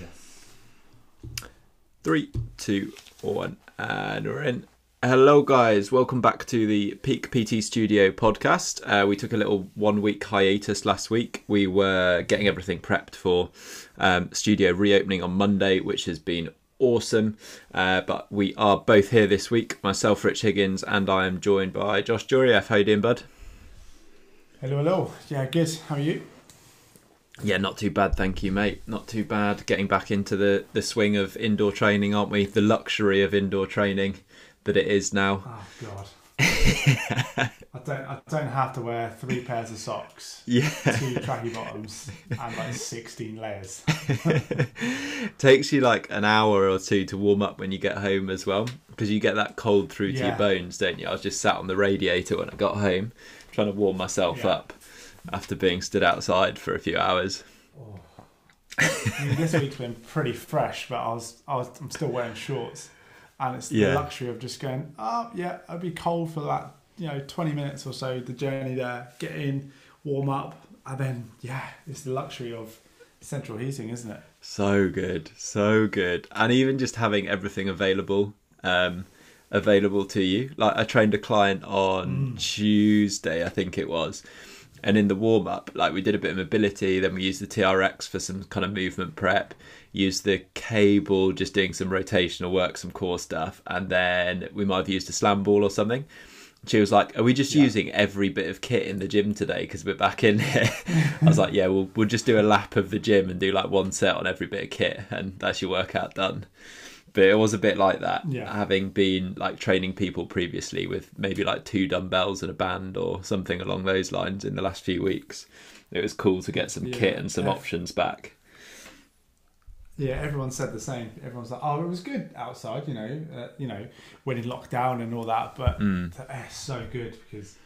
Yes. Three, two, one, and we're in. Hello, guys. Welcome back to the Peak PT Studio podcast. Uh, we took a little one week hiatus last week. We were getting everything prepped for um, studio reopening on Monday, which has been awesome. Uh, but we are both here this week. Myself, Rich Higgins, and I am joined by Josh Jurieff. How you doing, bud? Hello, hello. Yeah, good. How are you? Yeah, not too bad, thank you, mate. Not too bad. Getting back into the, the swing of indoor training, aren't we? The luxury of indoor training that it is now. Oh God. I don't. I don't have to wear three pairs of socks, Yeah. two tracky bottoms, and like sixteen layers. Takes you like an hour or two to warm up when you get home as well, because you get that cold through to your bones, don't you? I was just sat on the radiator when I got home, trying to warm myself Yeah. up after being stood outside for a few hours. I mean, this week's been pretty fresh, but I was. I was. I'm still wearing shorts, and it's Yeah. the luxury of just going. Oh yeah, I'd be cold for that. You know, twenty minutes or so. The journey there, get in, warm up, and then yeah, it's the luxury of central heating, isn't it? So good, so good, and even just having everything available, um, available to you. Like I trained a client on Tuesday, I think it was, and in the warm up, like we did a bit of mobility, then we used the TRX for some kind of movement prep, used the cable just doing some rotational work, some core stuff, and then we might have used a slam ball or something. She was like, "Are we just Yeah. using every bit of kit in the gym today because we're back in here?" I was like, "Yeah, we'll we'll just do a lap of the gym and do like one set on every bit of kit, and that's your workout done." But it was a bit like that, Yeah. having been like training people previously with maybe like two dumbbells and a band or something along those lines in the last few weeks. It was cool to get some Yeah, kit and some options back. Yeah, everyone said the same. Everyone's like, "Oh, it was good outside," you know, uh, you know, when in lockdown and all that. But Mm. it's so good because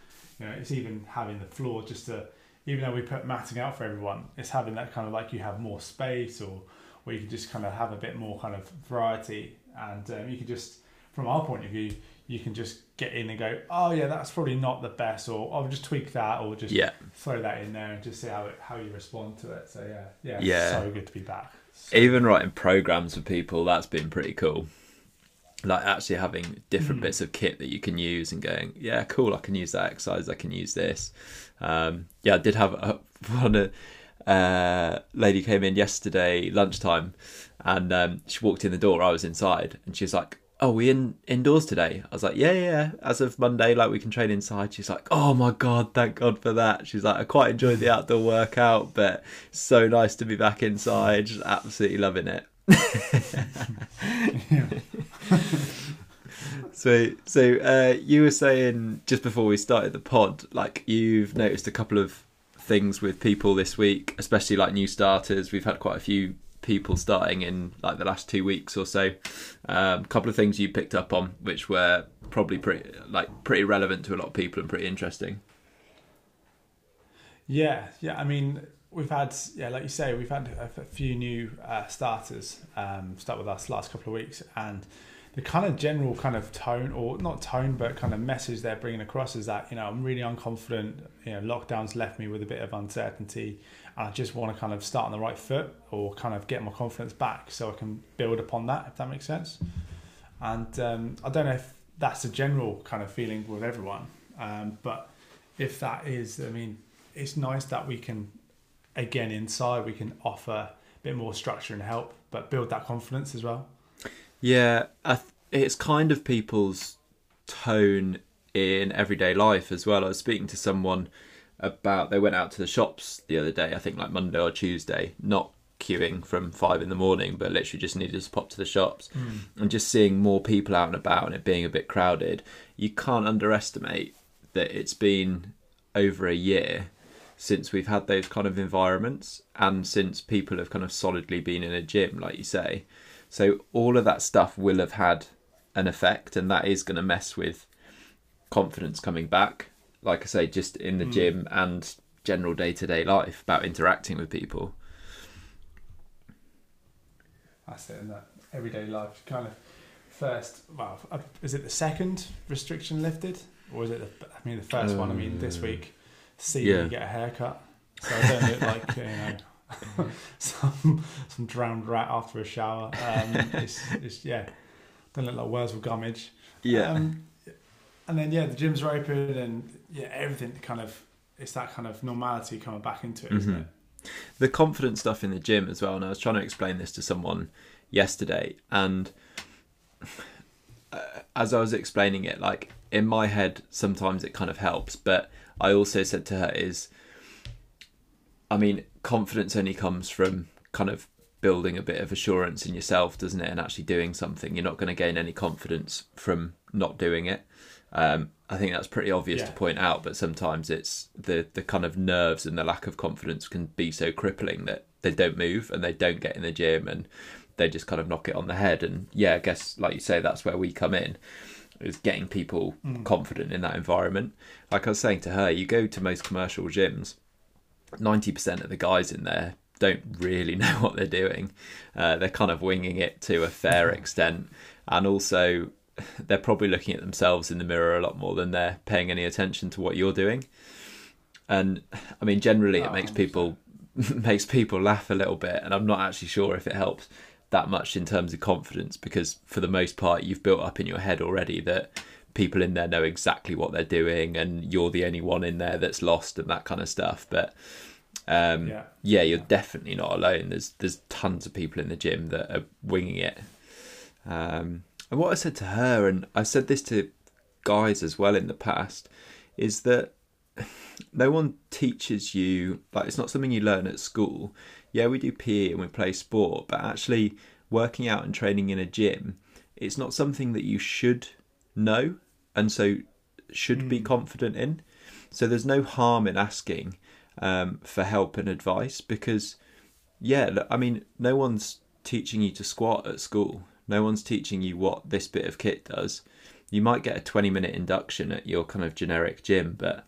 you know it's even having the floor just to, even though we put matting out for everyone, it's having that kind of like you have more space or where you can just kind of have a bit more kind of variety, and um, you can just, from our point of view, you can just get in and go, "Oh yeah, that's probably not the best," or "I'll just tweak that," or just Yeah, throw that in there and just see how it, how you respond to it. So yeah, yeah, Yeah. so good to be back. So even writing programs for people that's been pretty cool like actually having different Mm. bits of kit that you can use and going yeah cool i can use that exercise i can use this um yeah i did have a, one uh lady came in yesterday lunchtime and um she walked in the door i was inside and she's like oh we in indoors today? I was like yeah yeah yeah. as of monday like we can train inside. She's like oh my god thank god for that. She's like i quite enjoyed the outdoor workout but so nice to be back inside just absolutely loving it. So so uh you were saying just before we started the pod like you've noticed a couple of things with people this week especially like new starters we've had quite a few people starting in like the last two weeks or so um, a couple of things you picked up on which were probably pretty like pretty relevant to a lot of people and pretty interesting Yeah, yeah. I mean, we've had yeah, like you say, we've had a, a few new uh, starters um, start with us last couple of weeks, and the kind of general kind of tone, or not tone, but kind of message they're bringing across is that you know I'm really unconfident. You know, lockdowns left me with a bit of uncertainty, and I just want to kind of start on the right foot, or kind of get my confidence back, so I can build upon that. If that makes sense. And um, I don't know if that's a general kind of feeling with everyone, um, but if that is, I mean, it's nice that we can again inside we can offer a bit more structure and help but build that confidence as well Yeah, th- it's kind of people's tone in everyday life as well. I was speaking to someone about they went out to the shops the other day, I think like Monday or Tuesday, not queuing from five in the morning, but literally just needed to pop to the shops hmm. and just seeing more people out and about and it being a bit crowded. You can't underestimate that it's been over a year since we've had those kind of environments and since people have kind of solidly been in a gym, like you say. So all of that stuff will have had an effect, and that is going to mess with confidence coming back. Like I say, just in the Mm. gym and general day to day life about interacting with people. that's it in that everyday life kind of first well uh, is it the second restriction lifted or is it the i mean the first one i mean this Uh, week see yeah. you get a haircut so i don't look like you know some some drowned rat after a shower. Um, it's, it's yeah, don't look like Worzel Gummidge. Yeah. Um, and then yeah, the gyms are open and yeah, everything kind of it's that kind of normality coming back into it, isn't Mhm. it? the confidence stuff in the gym as well. And I was trying to explain this to someone yesterday, and uh, as I was explaining it, like in my head, sometimes it kind of helps, but I also said to her is, I mean, confidence only comes from kind of building a bit of assurance in yourself, doesn't it? And actually doing something. You're not going to gain any confidence from not doing it. Um, I think that's pretty obvious Yeah. to point out, but sometimes it's the the kind of nerves and the lack of confidence can be so crippling that they don't move and they don't get in the gym and they just kind of knock it on the head. And yeah, I guess like you say, that's where we come in is getting people confident in that environment. Like I was saying to her, you go to most commercial gyms, ninety percent of the guys in there don't really know what they're doing. Uh, they're kind of winging it to a fair extent, and also they're probably looking at themselves in the mirror a lot more than they're paying any attention to what you're doing. And I mean, generally, it Oh, makes people makes people laugh a little bit, and I'm not actually sure if it helps that much in terms of confidence because for the most part, you've built up in your head already that people in there know exactly what they're doing, and you're the only one in there that's lost and that kind of stuff. But um, Yeah. yeah, you're definitely not alone. There's there's tons of people in the gym that are winging it. Um, and what I said to her, and I said this to guys as well in the past, is that no one teaches you like it's not something you learn at school. Yeah, we do PE and we play sport, but actually working out and training in a gym, it's not something that you should know and so should be confident in. So there's no harm in asking um, for help and advice because, yeah, I mean, no one's teaching you to squat at school. No one's teaching you what this bit of kit does. You might get a 20 minute induction at your kind of generic gym, but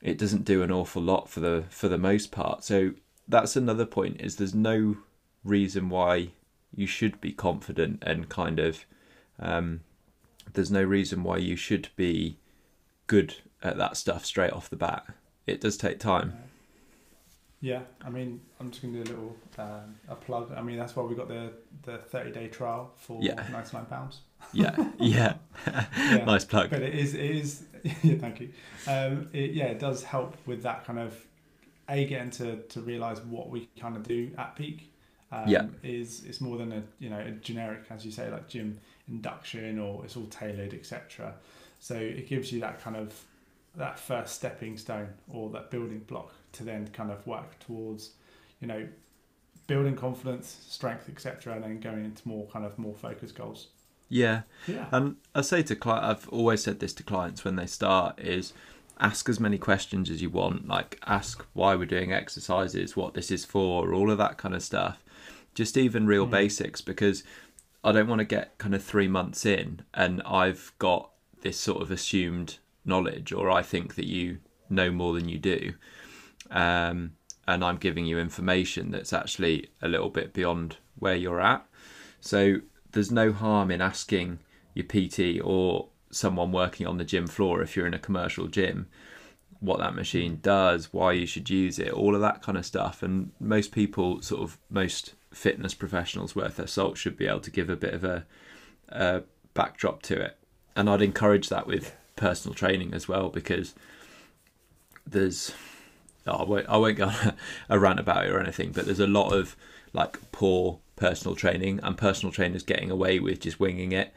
it doesn't do an awful lot for the for the most part. So that's another point is there's no reason why you should be confident and kind of um, there's no reason why you should be good at that stuff straight off the bat. It does take time. Yeah, I mean, I'm just going to do a little um, a plug. I mean, that's why we got the the 30 day trial for Yeah. 99 pounds. Yeah, yeah. Yeah. nice plug. But it is, it is, yeah, thank you. Um, it, yeah, it does help with that kind of a getting to to realize what we kind of do at peak. Um, Yeah. is it's more than a you know a generic as you say like gym induction or it's all tailored etc. So it gives you that kind of that first stepping stone or that building block to then kind of work towards you know building confidence, strength etc. And then going into more kind of more focused goals. Yeah. Yeah. And I say to clients, I've always said this to clients when they start is ask as many questions as you want. Like ask why we're doing exercises, what this is for, all of that kind of stuff. Just even real Mm. basics because I don't want to get kind of three months in and I've got this sort of assumed knowledge or I think that you know more than you do. Um, and I'm giving you information that's actually a little bit beyond where you're at. So there's no harm in asking your PT or someone working on the gym floor if you're in a commercial gym what that machine does, why you should use it, all of that kind of stuff. And most people, sort of most fitness professionals worth their salt, should be able to give a bit of a, a backdrop to it. And I'd encourage that with personal training as well because there's oh, I won't I won't go on a, a rant about it or anything, but there's a lot of like poor personal training and personal trainers getting away with just winging it.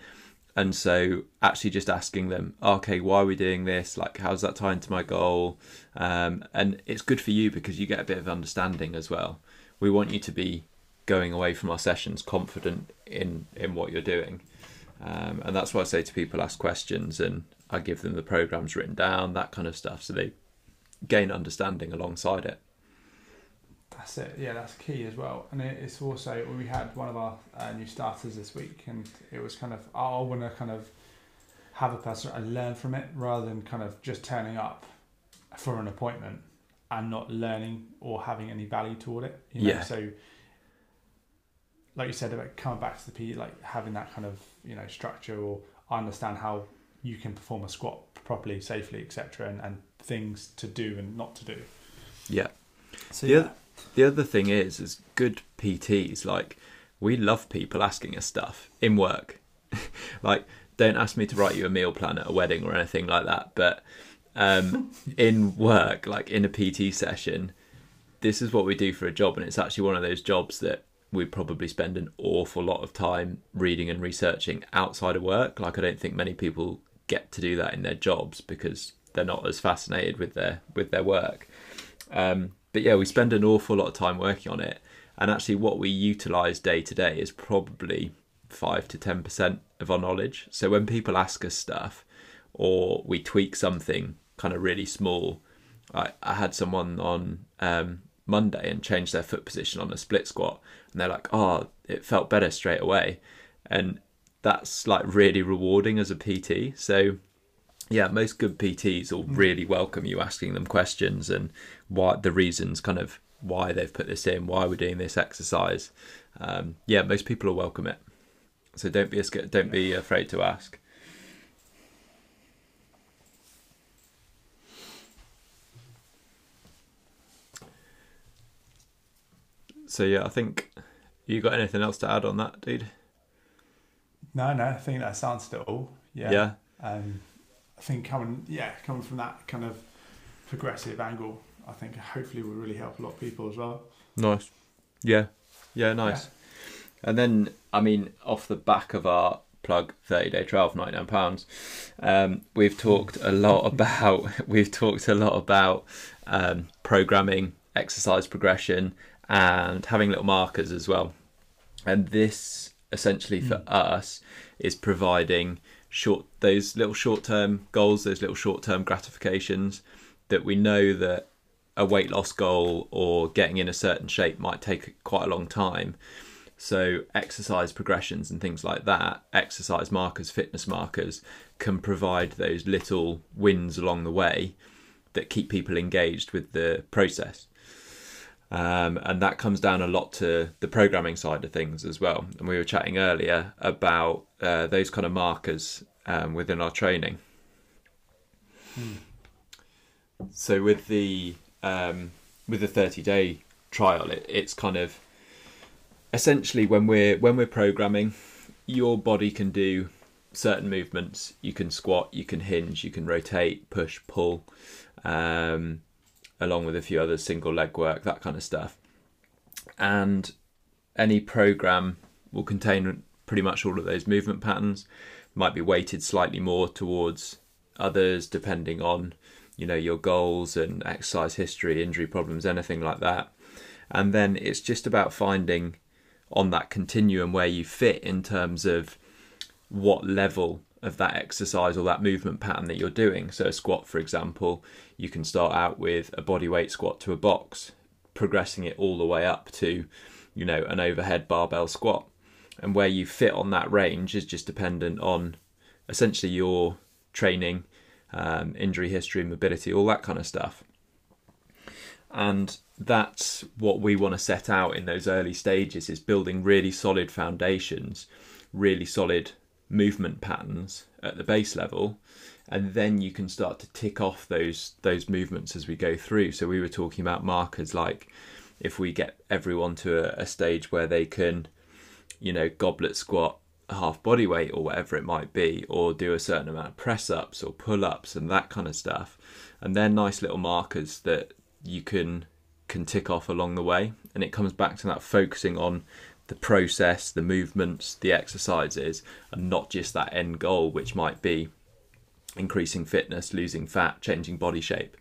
And so actually just asking them, okay, why are we doing this? Like, how's that tie into my goal? Um, and it's good for you because you get a bit of understanding as well. We want you to be going away from our sessions confident in in what you're doing. Um, and that's why I say to people, ask questions and I give them the programs written down, that kind of stuff, so they gain understanding alongside it. That's it. Yeah, that's key as well. And it's also we had one of our uh, new starters this week, and it was kind of oh, I want to kind of have a person and learn from it rather than kind of just turning up for an appointment and not learning or having any value toward it. You know? Yeah. So, like you said about coming back to the P, like having that kind of you know structure or I understand how you can perform a squat properly, safely, etc., and, and things to do and not to do. Yeah. So The yeah, other- the other thing is, is good PTs like we love people asking us stuff in work. like, don't ask me to write you a meal plan at a wedding or anything like that. But um, in work, like in a PT session, this is what we do for a job, and it's actually one of those jobs that we probably spend an awful lot of time reading and researching outside of work. Like, I don't think many people get to do that in their jobs because they're not as fascinated with their with their work. Um, but yeah, we spend an awful lot of time working on it, and actually, what we utilize day to day is probably five to ten percent of our knowledge. So when people ask us stuff, or we tweak something kind of really small, I, I had someone on um, Monday and changed their foot position on a split squat, and they're like, "Oh, it felt better straight away," and that's like really rewarding as a PT. So yeah, most good PTs will really welcome you asking them questions and what the reasons kind of why they've put this in, why we're doing this exercise. Um, yeah, most people will welcome it. So don't be scared, don't be afraid to ask. So yeah, I think you got anything else to add on that, dude? No, no, I think that sounds it all. Yeah. Yeah. Um, I think coming, yeah, coming from that kind of progressive angle, I think hopefully will really help a lot of people as well. Nice. Yeah. Yeah, nice. And then, I mean, off the back of our plug 30 day trial for 99 pounds um, we've talked a lot about we've talked a lot about um, programming exercise progression and having little markers as well. And this essentially for hmm. us is providing short those little short term goals those little short term gratifications that we know that a weight loss goal or getting in a certain shape might take quite a long time. So exercise progressions and things like that exercise markers fitness markers can provide those little wins along the way that keep people engaged with the process um, and that comes down a lot to the programming side of things as well. And we were chatting earlier about uh, those kind of markers um, within our training. So with the um, with the thirty day trial, it, it's kind of essentially when we're when we're programming, your body can do certain movements. You can squat, you can hinge, you can rotate, push, pull. Um, along with a few other single leg work, that kind of stuff. And any program will contain pretty much all of those movement patterns. Might be weighted slightly more towards others depending on you know your goals and exercise history, injury problems, anything like that. And then it's just about finding on that continuum where you fit in terms of what level of that exercise or that movement pattern that you're doing. So, a squat, for example, you can start out with a body weight squat to a box, progressing it all the way up to, you know, an overhead barbell squat. And where you fit on that range is just dependent on essentially your training, um, injury history, mobility, all that kind of stuff. And that's what we want to set out in those early stages is building really solid foundations, really solid movement patterns at the base level and then you can start to tick off those those movements as we go through. So we were talking about markers like if we get everyone to a, a stage where they can you know goblet squat half body weight or whatever it might be or do a certain amount of press ups or pull ups and that kind of stuff. And they're nice little markers that you can can tick off along the way. And it comes back to that focusing on the process, the movements, the exercises, and not just that end goal, which might be increasing fitness, losing fat, changing body shape.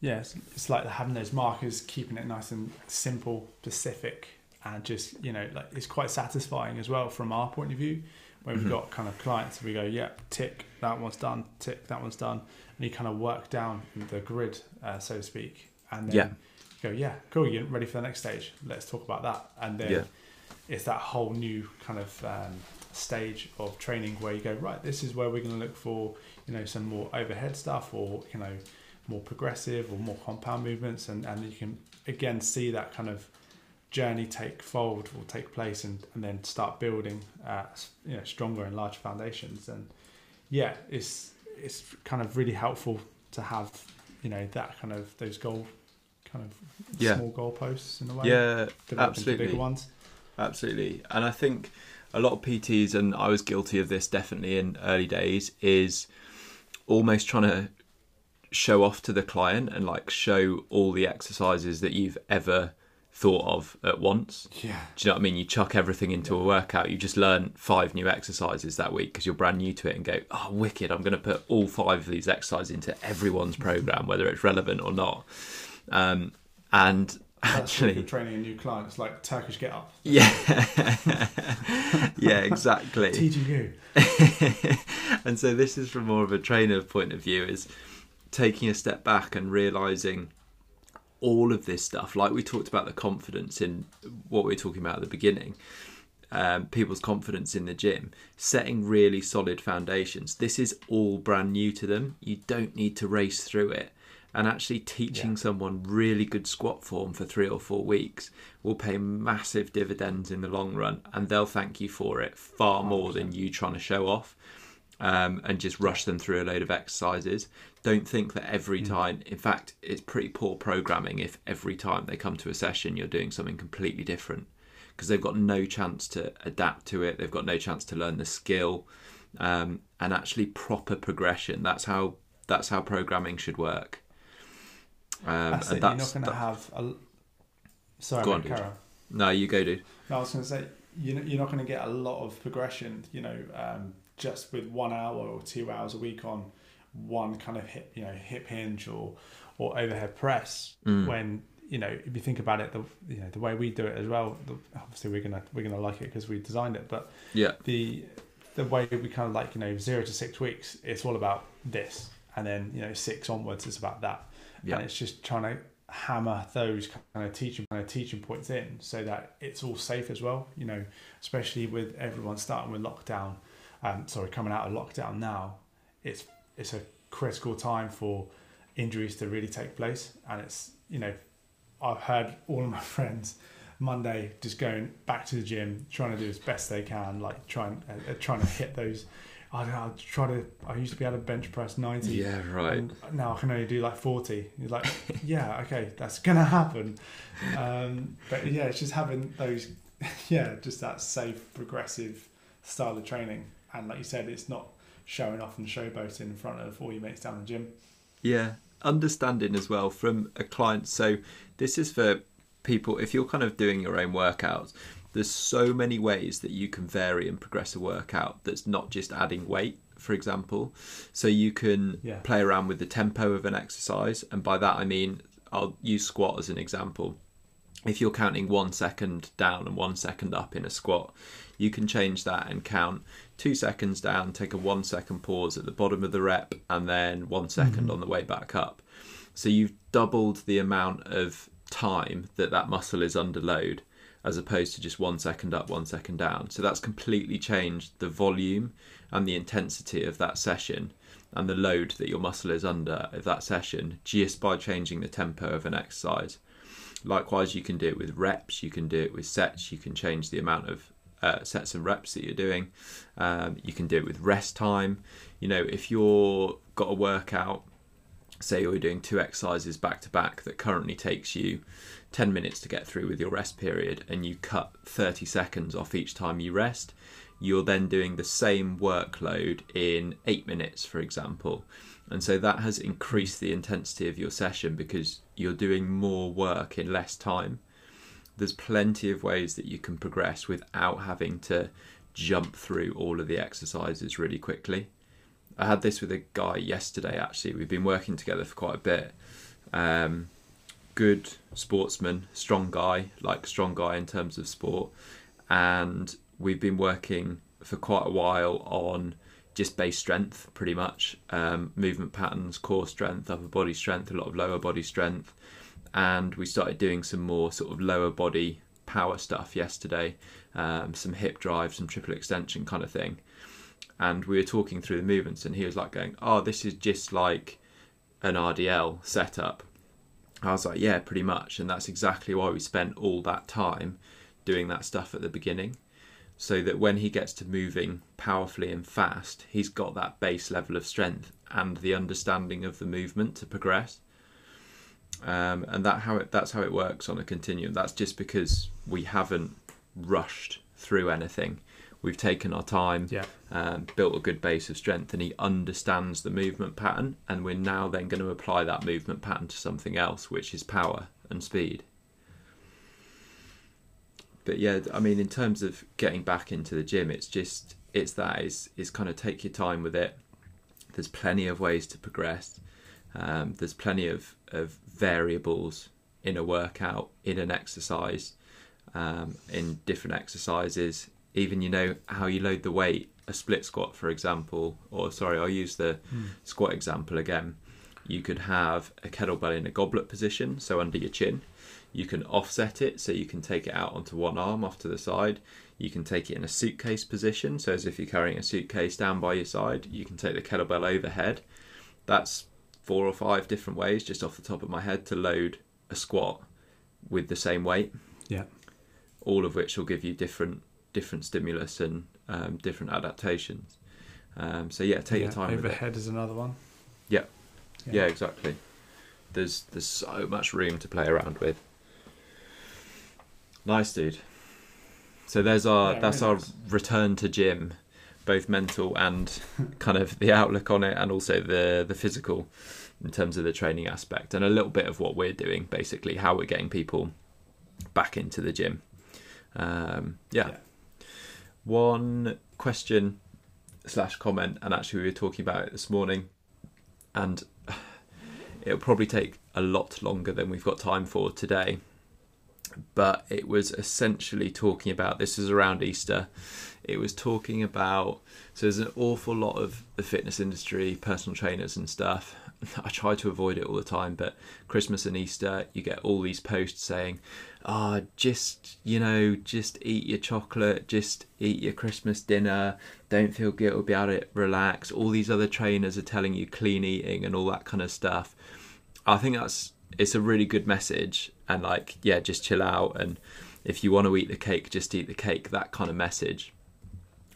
Yeah, it's, it's like having those markers, keeping it nice and simple, specific, and just you know, like it's quite satisfying as well from our point of view. Where we've Mhm. got kind of clients, we go, yeah, tick, that one's done, tick, that one's done, and you kind of work down the grid, uh, so to speak, and then Yeah. Go, yeah, cool, you're ready for the next stage. Let's talk about that, and then Yeah. it's that whole new kind of um, stage of training where you go, right, this is where we're going to look for, you know, some more overhead stuff, or you know, more progressive or more compound movements, and and you can again see that kind of journey take fold or take place and, and then start building uh, you know stronger and larger foundations and yeah it's it's kind of really helpful to have you know that kind of those goal kind of Yeah. small goalposts in a way. Yeah, develop into absolutely. bigger ones. Absolutely. And I think a lot of PTs, and I was guilty of this definitely in early days, is almost trying to show off to the client and like show all the exercises that you've ever thought of at once. Yeah. Do you know what I mean? You chuck everything into a workout. You just learn five new exercises that week because you're brand new to it and go, oh, wicked, I'm going to put all five of these exercises into everyone's program, whether it's relevant or not. Um, and That's actually, you're training a new client. It's like Turkish get up. yeah, yeah, exactly. TGU. and so this is from more of a trainer point of view is taking a step back and realizing all of this stuff like we talked about the confidence in what we were talking about at the beginning um, people's confidence in the gym setting really solid foundations this is all brand new to them you don't need to race through it and actually teaching Yeah. someone really good squat form for three or four weeks will pay massive dividends in the long run and they'll thank you for it far more than you trying to show off um, and just rush them through a load of exercises. Don't think that every time, in fact, it's pretty poor programming if every time they come to a session you're doing something completely different because they've got no chance to adapt to it, they've got no chance to learn the skill um, and actually proper progression. That's how that's how programming should work. Um, That's and it. You're not that's- going to have a. Sorry, Go on, dude. no, you go, dude. No, I was going to say you're you're not going to get a lot of progression. You know, um, just with one hour or two hours a week on one kind of hip, you know, hip hinge or or overhead press. Mm. When you know, if you think about it, the you know the way we do it as well. The, obviously, we're gonna we're gonna like it because we designed it, but Yeah, the the way we kind of like you know zero to six weeks, it's all about this, and then you know six onwards, it's about that, yeah, and it's just trying to hammer those kind of teaching kind of teaching points in so that it's all safe as well. You know, especially with everyone starting with lockdown, um, sorry, coming out of lockdown now, it's it's a critical time for injuries to really take place, and it's you know, I've heard all of my friends. Monday, just going back to the gym, trying to do as best they can, like trying uh, uh, trying to hit those. I don't know. I try to. I used to be able to bench press ninety. yeah, right. Now I can only do like 40. You're like, yeah, okay, that's going to happen. Um, but yeah, it's just having those, yeah, just that safe, progressive style of training. And like you said, it's not showing off and showboating in front of all your mates down the gym. Yeah, understanding as well from a client. So this is for people if you're kind of doing your own workouts. There's so many ways that you can vary and progress a workout that's not just adding weight, for example. So you can Yeah. play around with the tempo of an exercise, and by that I mean I'll use squat as an example. If you're counting one second down and one second up in a squat, you can change that and count two seconds down, take a one second pause at the bottom of the rep, and then one mm-hmm. second on the way back up. So you've doubled the amount of time that that muscle is under load as opposed to just one second up, one second down. So that's completely changed the volume and the intensity of that session and the load that your muscle is under of that session just by changing the tempo of an exercise. Likewise, you can do it with reps, you can do it with sets, you can change the amount of uh, sets and reps that you're doing. Um, you can do it with rest time. You know, if you're got a workout, say you're doing two exercises back to back that currently takes you 10 minutes to get through with your rest period, and you cut 30 seconds off each time you rest, you're then doing the same workload in eight minutes, for example. And so that has increased the intensity of your session because you're doing more work in less time. There's plenty of ways that you can progress without having to jump through all of the exercises really quickly. I had this with a guy yesterday actually. We've been working together for quite a bit. Um, good sportsman, strong guy, like strong guy in terms of sport. And we've been working for quite a while on just base strength, pretty much um, movement patterns, core strength, upper body strength, a lot of lower body strength. And we started doing some more sort of lower body power stuff yesterday, um, some hip drive, some triple extension kind of thing. And we were talking through the movements, and he was like, going, Oh, this is just like an RDL setup. I was like, Yeah, pretty much. And that's exactly why we spent all that time doing that stuff at the beginning so that when he gets to moving powerfully and fast, he's got that base level of strength and the understanding of the movement to progress. um, and that how it that's how it works on a continuum. That's just because we haven't rushed through anything. We've taken our time, Yeah. um, built a good base of strength, and he understands the movement pattern. And we're now then going to apply that movement pattern to something else, which is power and speed. But yeah, I mean, in terms of getting back into the gym, it's just it's that is is kind of take your time with it. There's plenty of ways to progress. Um, there's plenty of, of variables in a workout, in an exercise, um, in different exercises. Even you know how you load the weight. A split squat, for example, or sorry, I'll use the hmm. squat example again. You could have a kettlebell in a goblet position, so under your chin. You can offset it, so you can take it out onto one arm off to the side. You can take it in a suitcase position, so as if you're carrying a suitcase down by your side. You can take the kettlebell overhead. That's four or five different ways, just off the top of my head, to load a squat with the same weight. Yeah. All of which will give you different different stimulus and um, different adaptations. Um, so yeah, take yeah. your time. Overhead is another one. Yeah. Yeah, exactly. There's there's so much room to play around with. Nice, dude. So there's our Yeah, that's really our nice. return to gym, both mental and kind of the outlook on it, and also the the physical, in terms of the training aspect, and a little bit of what we're doing, basically how we're getting people back into the gym. Um, yeah. One question slash comment, and actually we were talking about it this morning, and it'll probably take a lot longer than we've got time for today. But it was essentially talking about this is around Easter. It was talking about so there's an awful lot of the fitness industry, personal trainers and stuff. I try to avoid it all the time, but Christmas and Easter, you get all these posts saying, "Ah, just you know, just eat your chocolate, just eat your Christmas dinner. Don't feel guilty about it. Relax." All these other trainers are telling you clean eating and all that kind of stuff. I think that's it's a really good message, and like, yeah, just chill out, and if you want to eat the cake, just eat the cake. That kind of message.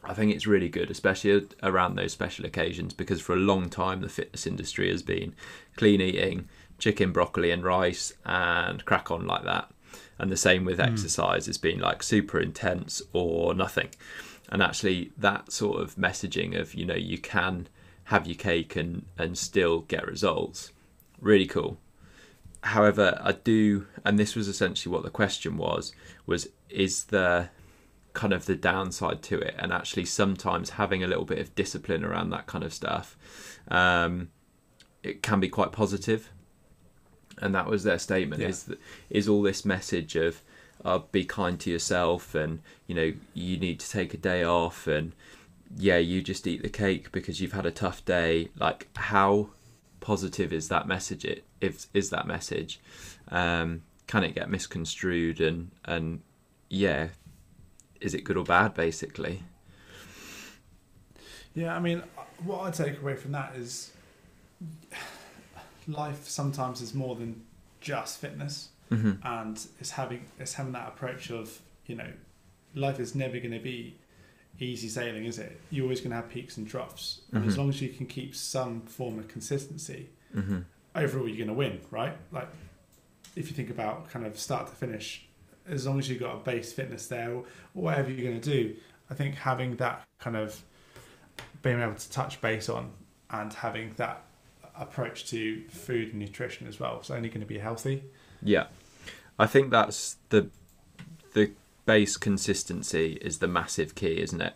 I think it's really good, especially around those special occasions, because for a long time the fitness industry has been clean eating, chicken, broccoli, and rice, and crack on like that. And the same with hmm. exercise, it's been like super intense or nothing. And actually, that sort of messaging of you know you can have your cake and and still get results, really cool. However, I do, and this was essentially what the question was: was is there kind of the downside to it and actually sometimes having a little bit of discipline around that kind of stuff um, it can be quite positive. And that was their statement Yeah. is that, is all this message of uh, be kind to yourself and you know you need to take a day off and yeah you just eat the cake because you've had a tough day. Like how positive is that message it if is that message? Um, can it get misconstrued and and yeah is it good or bad basically Yeah, I mean, what I take away from that is life sometimes is more than just fitness, mm-hmm. and it's having it's having that approach of you know, life is never going to be easy sailing, is it? You're always going to have peaks and troughs, and as Mhm. long as you can keep some form of consistency, Mm-hmm. overall you're going to win, right? Like if you think about kind of start to finish, as long as you've got a base fitness there or whatever you're going to do, I think having that kind of being able to touch base on and having that approach to food and nutrition as well is only going to be healthy. yeah i think that's the the base consistency is the massive key isn't it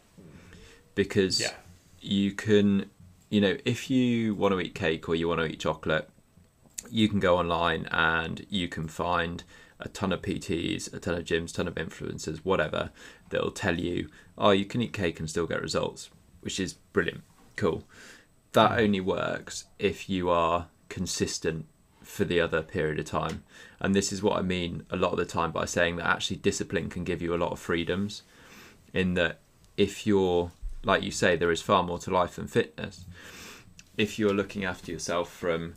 because Yeah. you can you know if you want to eat cake or you want to eat chocolate you can go online and you can find a ton of PTs, a ton of gyms, ton of influencers, whatever, that'll tell you, oh, you can eat cake and still get results, which is brilliant, cool. That mm. only works if you are consistent for the other period of time. And this is what I mean a lot of the time by saying that actually discipline can give you a lot of freedoms, in that if you're, like you say, there is far more to life than fitness. If you're looking after yourself from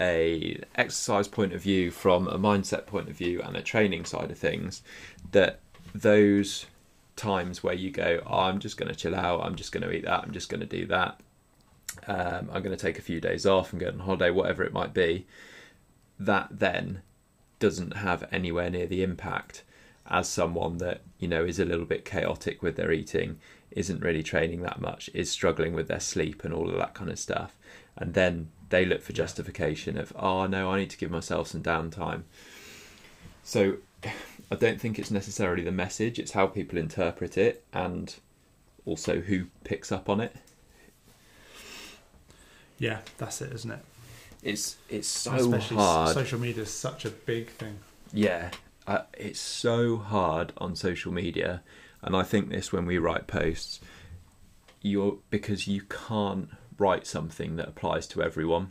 a exercise point of view, from a mindset point of view, and a training side of things, that those times where you go, oh, I'm just going to chill out, I'm just going to eat that, I'm just going to do that, um, I'm going to take a few days off and go on holiday, whatever it might be. that then doesn't have anywhere near the impact as someone that you know is a little bit chaotic with their eating isn't really training that much is struggling with their sleep and all of that kind of stuff and then they look for justification of oh no i need to give myself some downtime so i don't think it's necessarily the message it's how people interpret it and also who picks up on it Yeah, that's it, isn't it? it's it's so Especially hard social media is such a big thing. Yeah, uh, it's so hard on social media, and I think this when we write posts, you're because you can't write something that applies to everyone,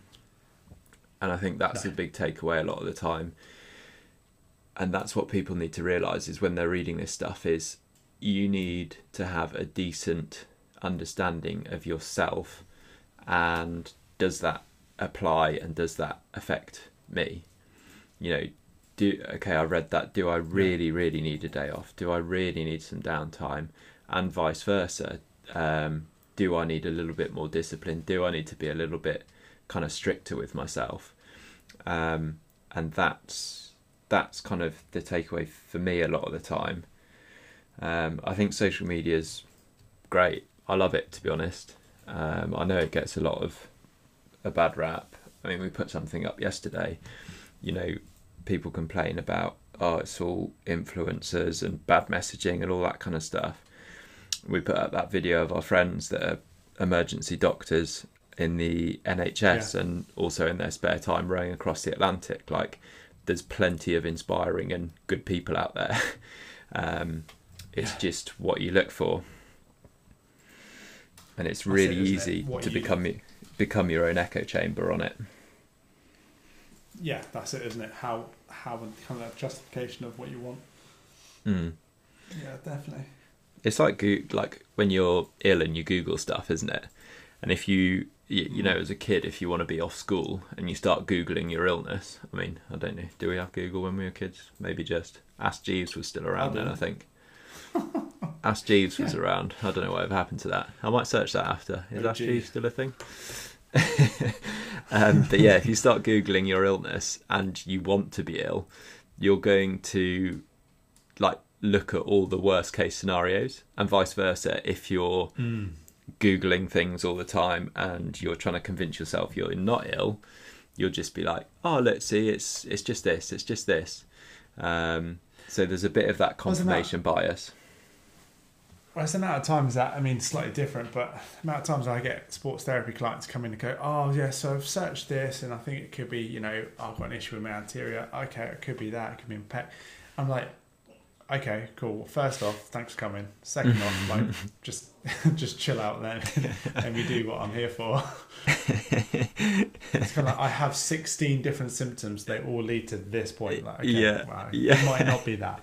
and I think that's No. a big takeaway a lot of the time. And that's what people need to realize is when they're reading this stuff is you need to have a decent understanding of yourself, and does that apply and does that affect me? You know, do okay i read that. Do i really really need a day off? Do i really need some downtime? And vice versa. Um, do i need a little bit more discipline? Do i need to be a little bit kind of stricter with myself? Um, and that's that's kind of the takeaway for me a lot of the time. Um, i think social media is great. I love it to be honest. Um, i know it gets a lot of a bad rap. I mean we put something up yesterday. You know people complain about oh it's all influencers and bad messaging and all that kind of stuff we put up that video of our friends that are emergency doctors in the NHS Yeah. and also in their spare time rowing across the Atlantic like there's plenty of inspiring and good people out there um, it's Yeah. just what you look for and it's really it? easy What to become become your own echo chamber on it Yeah, that's it, isn't it? How how kind of that justification of what you want. mm. Yeah, definitely. It's like like when you're ill and you Google stuff, isn't it? And if you you, you know as a kid, if you want to be off school and you start googling your illness, I mean, I don't know, do we have Google when we were kids? Maybe just Ask Jeeves was still around then, I think. Ask Jeeves was around. I don't know whatever happened to that. I might search that after. Is Oh, Ask gee. Jeeves still a thing? um, but yeah, if you start googling your illness and you want to be ill, you're going to like look at all the worst case scenarios and vice versa if you're Mm. googling things all the time and you're trying to convince yourself you're not ill you'll just be like oh let's see it's it's just this it's just this um, so there's a bit of that confirmation bias Well, it's the amount of times that I mean, slightly different, but the amount of times I get sports therapy clients come in and go, "Oh, yeah, so I've searched this, and I think it could be, you know, I've got an issue with my anterior. Okay, it could be that. It could be impact." I'm like, "Okay, cool. First off, thanks for coming. Second off, like, just just chill out then, and we do what I'm here for." it's kind of like I have 16 different symptoms. They all lead to this point. Like, okay, Yeah, wow, yeah. it might not be that.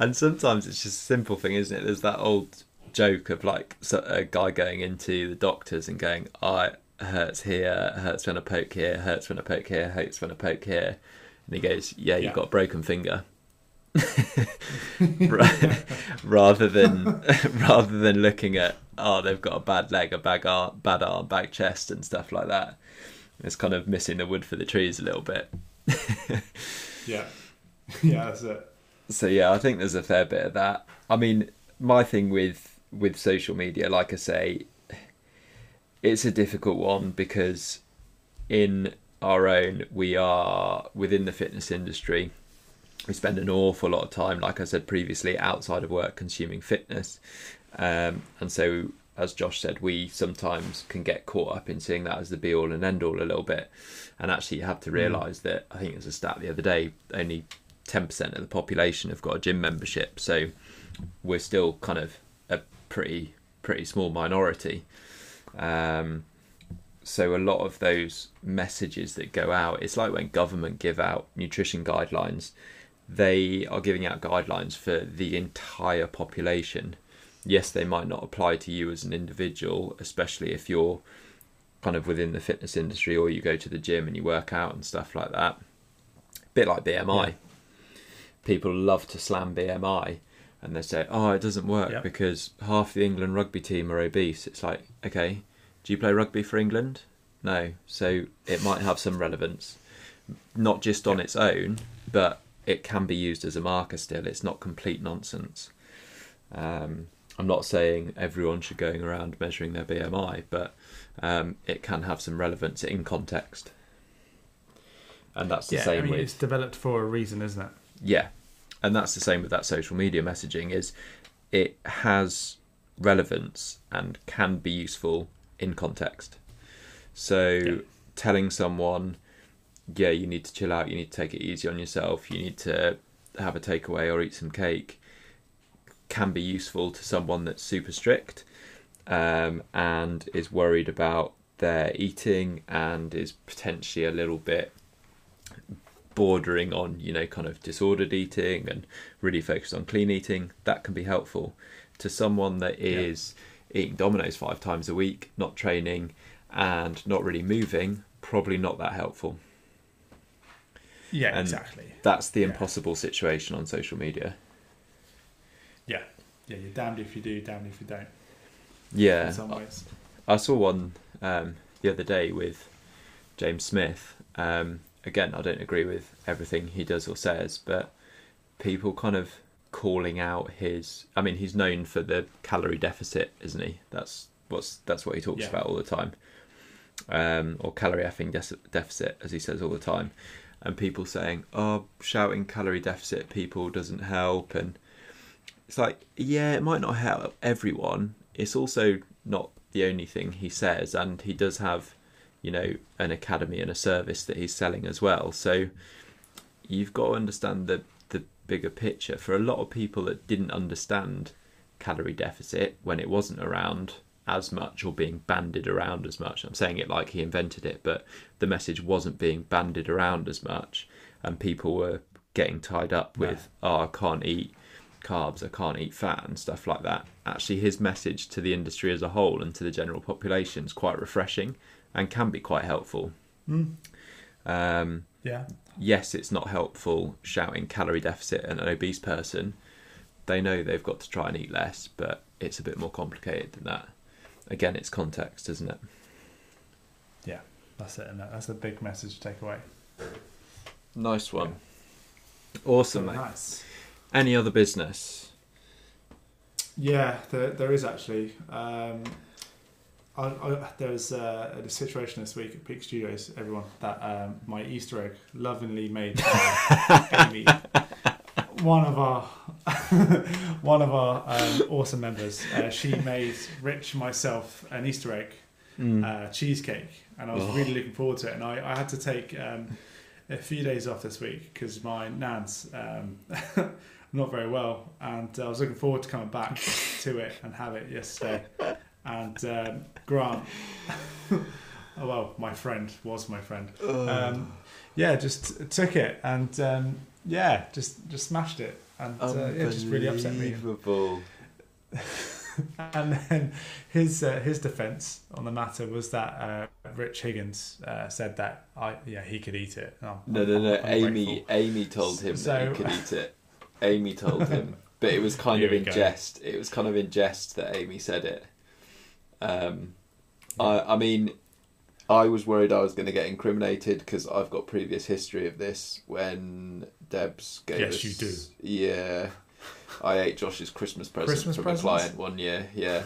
and sometimes it's just a simple thing isn't it there's that old joke of like a guy going into the doctors and going it hurts here hurts when i poke here hurts when i poke here hurts when i poke here and he goes yeah you've Yeah. got a broken finger rather than rather than looking at oh they've got a bad leg a bad arm bad arm bad chest and stuff like that it's kind of missing the wood for the trees a little bit. Yeah, yeah, that's it. so yeah i think there's a fair bit of that. I mean my thing with with social media like i say it's a difficult one because in our own we are within the fitness industry we spend an awful lot of time like i said previously outside of work consuming fitness. Um, and so as josh said we sometimes can get caught up in seeing that as the be all and end all a little bit. And actually you have to realize that i think there's a stat the other day only 10% of the population have got a gym membership. So we're still kind of a pretty pretty small minority. Um, so a lot of those messages that go out it's like when government give out nutrition guidelines they are giving out guidelines for the entire population. Yes they might not apply to you as an individual especially if you're kind of within the fitness industry or you go to the gym and you work out and stuff like that. A bit like bmi Yeah. people love to slam bmi and they say oh it doesn't work because half the england rugby team are obese. It's like okay do you play rugby for england? No. So it might have some relevance not just on its own, but it can be used as a marker still. It's not complete nonsense. Um, I'm not saying everyone should going around measuring their BMI, but um, it can have some relevance in context. And that's the yeah, same I mean, with it's developed for a reason, isn't it? yeah, and that's the same with that social media messaging. Is it has relevance and can be useful in context. So Yeah. telling someone, yeah, you need to chill out, you need to take it easy on yourself, you need to have a takeaway or eat some cake, can be useful to someone that's super strict um, and is worried about their eating and is potentially a little bit bordering on you know kind of disordered eating and really focused on clean eating. That can be helpful to someone that is eating Domino's five times a week not training and not really moving probably not that helpful Yeah, And exactly. that's the Yeah. impossible situation on social media Yeah, yeah. You're damned if you do, damned if you don't. yeah In some ways. I saw one um, the other day with James Smith. Um, again, I don't agree with everything he does or says, but people kind of calling out his. I mean, he's known for the calorie deficit, isn't he? That's what's that's what he talks Yeah. about all the time, um, or calorie effing de- deficit, as he says all the time. And people saying, "Oh, shouting calorie deficit people doesn't help," and it's like, yeah, it might not help everyone. It's also not the only thing he says, and he does have, you know, an academy and a service that he's selling as well. So you've got to understand the the bigger picture. For a lot of people that didn't understand calorie deficit when it wasn't around as much or being bandied around as much. I'm saying it like he invented it, but the message wasn't being bandied around as much, and people were getting tied up with, oh, I can't eat carbs, I can't eat fat, and stuff like that. Actually, his message to the industry as a whole and to the general population is quite refreshing and can be quite helpful. Mm. Um, Yeah, yes, it's not helpful shouting calorie deficit at an obese person. They know they've got to try and eat less, but it's a bit more complicated than that. Again, it's context, isn't it? yeah. That's it. And that's a big message to take away. Nice one. Awesome, mate. Nice. Any other business? Yeah, there, there is actually. Um, I, I, there was uh, a situation this week at Peak Studios, everyone, that um, my Easter egg lovingly made by Amy, one of our one of our um, awesome members. Uh, she made Rich myself an Easter egg Mm. uh, cheesecake, and I was Oh. really looking forward to it. And I, I had to take um, a few days off this week because my nan's um, not very well, and I was looking forward to coming back to it and have it yesterday. And um, Grant, oh, well, my friend was my friend. Um, yeah, just took it and um, yeah, just just smashed it, and uh, it just really upset me. Unbelievable. And then his uh, his defence on the matter was that uh, Rich Higgins uh, said that I yeah he could eat it. Oh, No, no, no. I'm Amy, grateful. Amy told him that he could eat it. Amy told him, but it was kind Here of in go. jest. It was kind of in jest that Amy said it. Um, I, I mean, I was worried I was going to get incriminated because I've got previous history of this. When Debs gave Yes, us, you do. Yeah, I ate Josh's Christmas present Christmas from presents? a client one year. Yeah,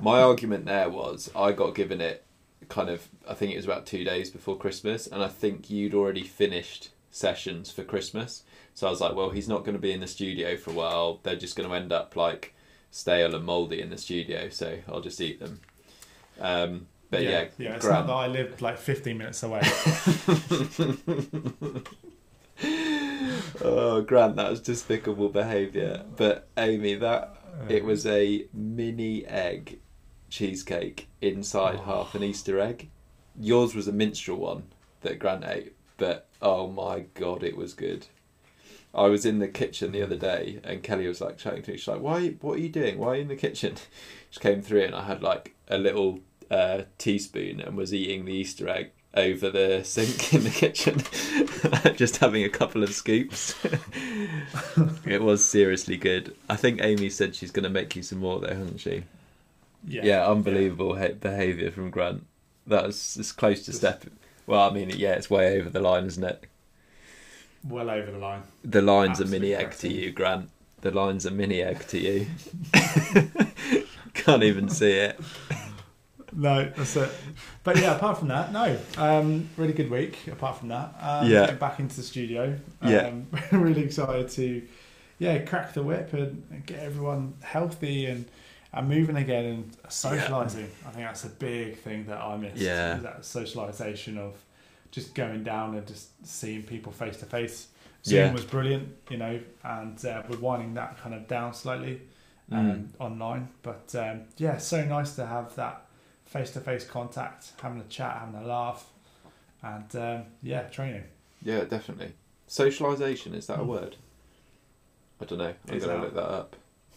my argument there was I got given it kind of I think it was about two days before Christmas, and I think you'd already finished sessions for Christmas. So I was like, well, he's not going to be in the studio for a while. They're just going to end up like stale and mouldy in the studio, so I'll just eat them. Um, but yeah, yeah, it's Grant- not that I lived like 15 minutes away. oh, Grant, that was despicable behaviour. But Amy, that Uh, it was a mini egg cheesecake inside half an Easter egg. Yours was a minstrel one that Grant ate, but oh my god, it was good. I was in the kitchen the other day, and Kelly was like chatting to me. She's like, "Why? What are you doing? Why are you in the kitchen?" She came through, and I had like a little uh, teaspoon and was eating the Easter egg over the sink in the kitchen, just having a couple of scoops. it was seriously good. I think Amy said she's going to make you some more, though, hasn't she? yeah, Yeah, unbelievable he- behaviour from Grant. That was as close to Just- step Well, I mean, yeah, it's way over the line, isn't it? Well over the line. The line's a Absolutely mini egg to you, Grant. The line's a mini egg to you. Can't even see it. No, that's it. But yeah, apart from that, no. Um, really good week. Apart from that, um, Yeah. back into the studio. Um, Yeah. really excited to, yeah, crack the whip and, get everyone healthy and and moving again and socialising. I think that's a big thing that I missed. Yeah. that socialisation of just going down and just seeing people face to face. Zoom Yeah. was brilliant, you know, and uh, we're winding that kind of down slightly um, online. But um, yeah, so nice to have that face to face contact, having a chat, having a laugh, and um, yeah, training. Yeah, definitely. Socialisation, is that a Mm. word? I don't know. I'm It's going to out. look that up.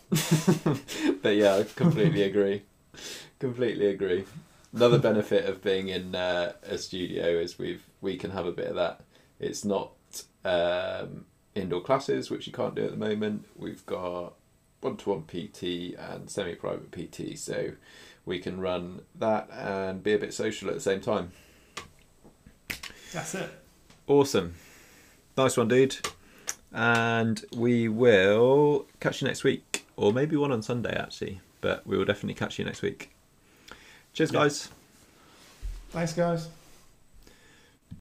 but yeah, I completely agree. Completely agree. Another benefit of being in uh, a studio is we've we can have a bit of that. It's not um, indoor classes, which you can't do at the moment. We've got one to one PT and semi private PT, so we can run that and be a bit social at the same time. That's it. Awesome. Nice one, dude. And we will catch you next week, or maybe one on Sunday, actually. But we will definitely catch you next week. Cheers, Yeah. guys. Thanks, guys.